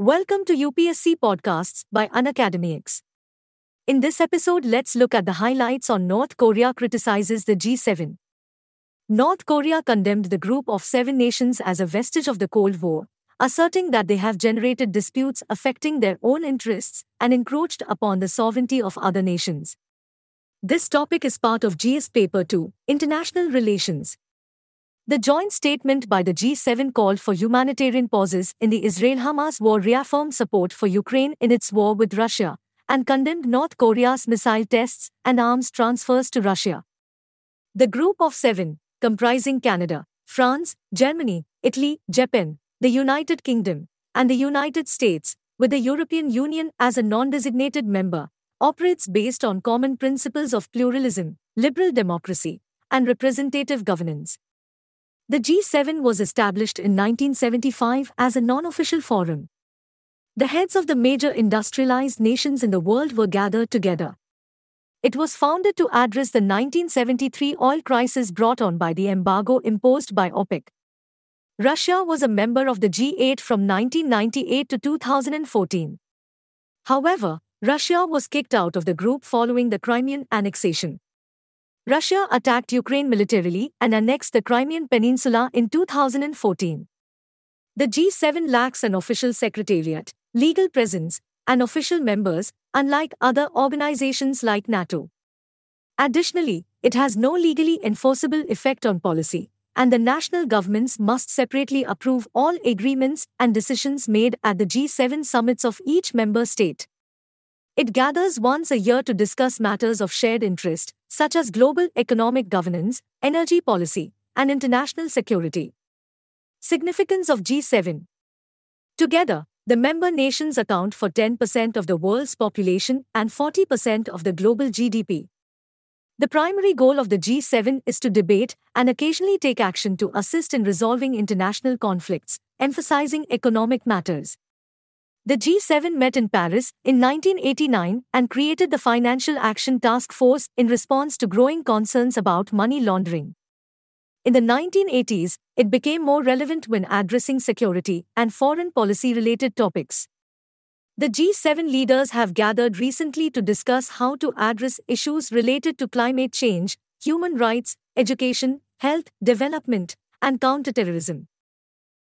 Welcome to UPSC Podcasts by Unacademy X. In this episode, let's look at the highlights on North Korea criticizes the G7. North Korea condemned the group of seven nations as a vestige of the Cold War, asserting that they have generated disputes affecting their own interests and encroached upon the sovereignty of other nations. This topic is part of GS Paper 2, International Relations, the joint statement by the G7 called for humanitarian pauses in the Israel Hamas war, reaffirmed support for Ukraine in its war with Russia, and condemned North Korea's missile tests and arms transfers to Russia. The group of seven, comprising Canada, France, Germany, Italy, Japan, the United Kingdom, and the United States, with the European Union as a non designated member, operates based on common principles of pluralism, liberal democracy, and representative governance. The G7 was established in 1975 as a non official forum. The heads of the major industrialized nations in the world were gathered together. It was founded to address the 1973 oil crisis brought on by the embargo imposed by OPEC. Russia was a member of the G8 from 1998 to 2014. However, Russia was kicked out of the group following the Crimean annexation. Russia attacked Ukraine militarily and annexed the Crimean Peninsula in 2014. The G7 lacks an official secretariat, legal presence, and official members, unlike other organizations like NATO. Additionally, it has no legally enforceable effect on policy, and the national governments must separately approve all agreements and decisions made at the G7 summits of each member state. It gathers once a year to discuss matters of shared interest, such as global economic governance, energy policy, and international security. Significance of G7 Together, the member nations account for 10% of the world's population and 40% of the global GDP. The primary goal of the G7 is to debate and occasionally take action to assist in resolving international conflicts, emphasizing economic matters. The G7 met in Paris in 1989 and created the Financial Action Task Force in response to growing concerns about money laundering. In the 1980s, it became more relevant when addressing security and foreign policy related topics. The G7 leaders have gathered recently to discuss how to address issues related to climate change, human rights, education, health, development, and counterterrorism.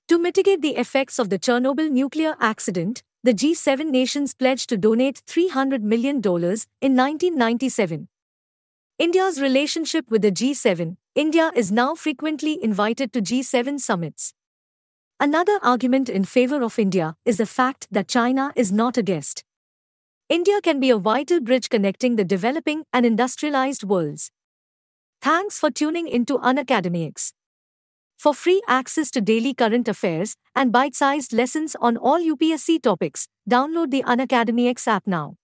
To mitigate the effects of the Chernobyl nuclear accident, the G7 nations pledged to donate $300 million in 1997. India's relationship with the G7 India is now frequently invited to G7 summits. Another argument in favor of India is the fact that China is not a guest. India can be a vital bridge connecting the developing and industrialized worlds. Thanks for tuning into Unacademy X. For free access to daily current affairs and bite sized lessons on all UPSC topics, download the Unacademy X app now.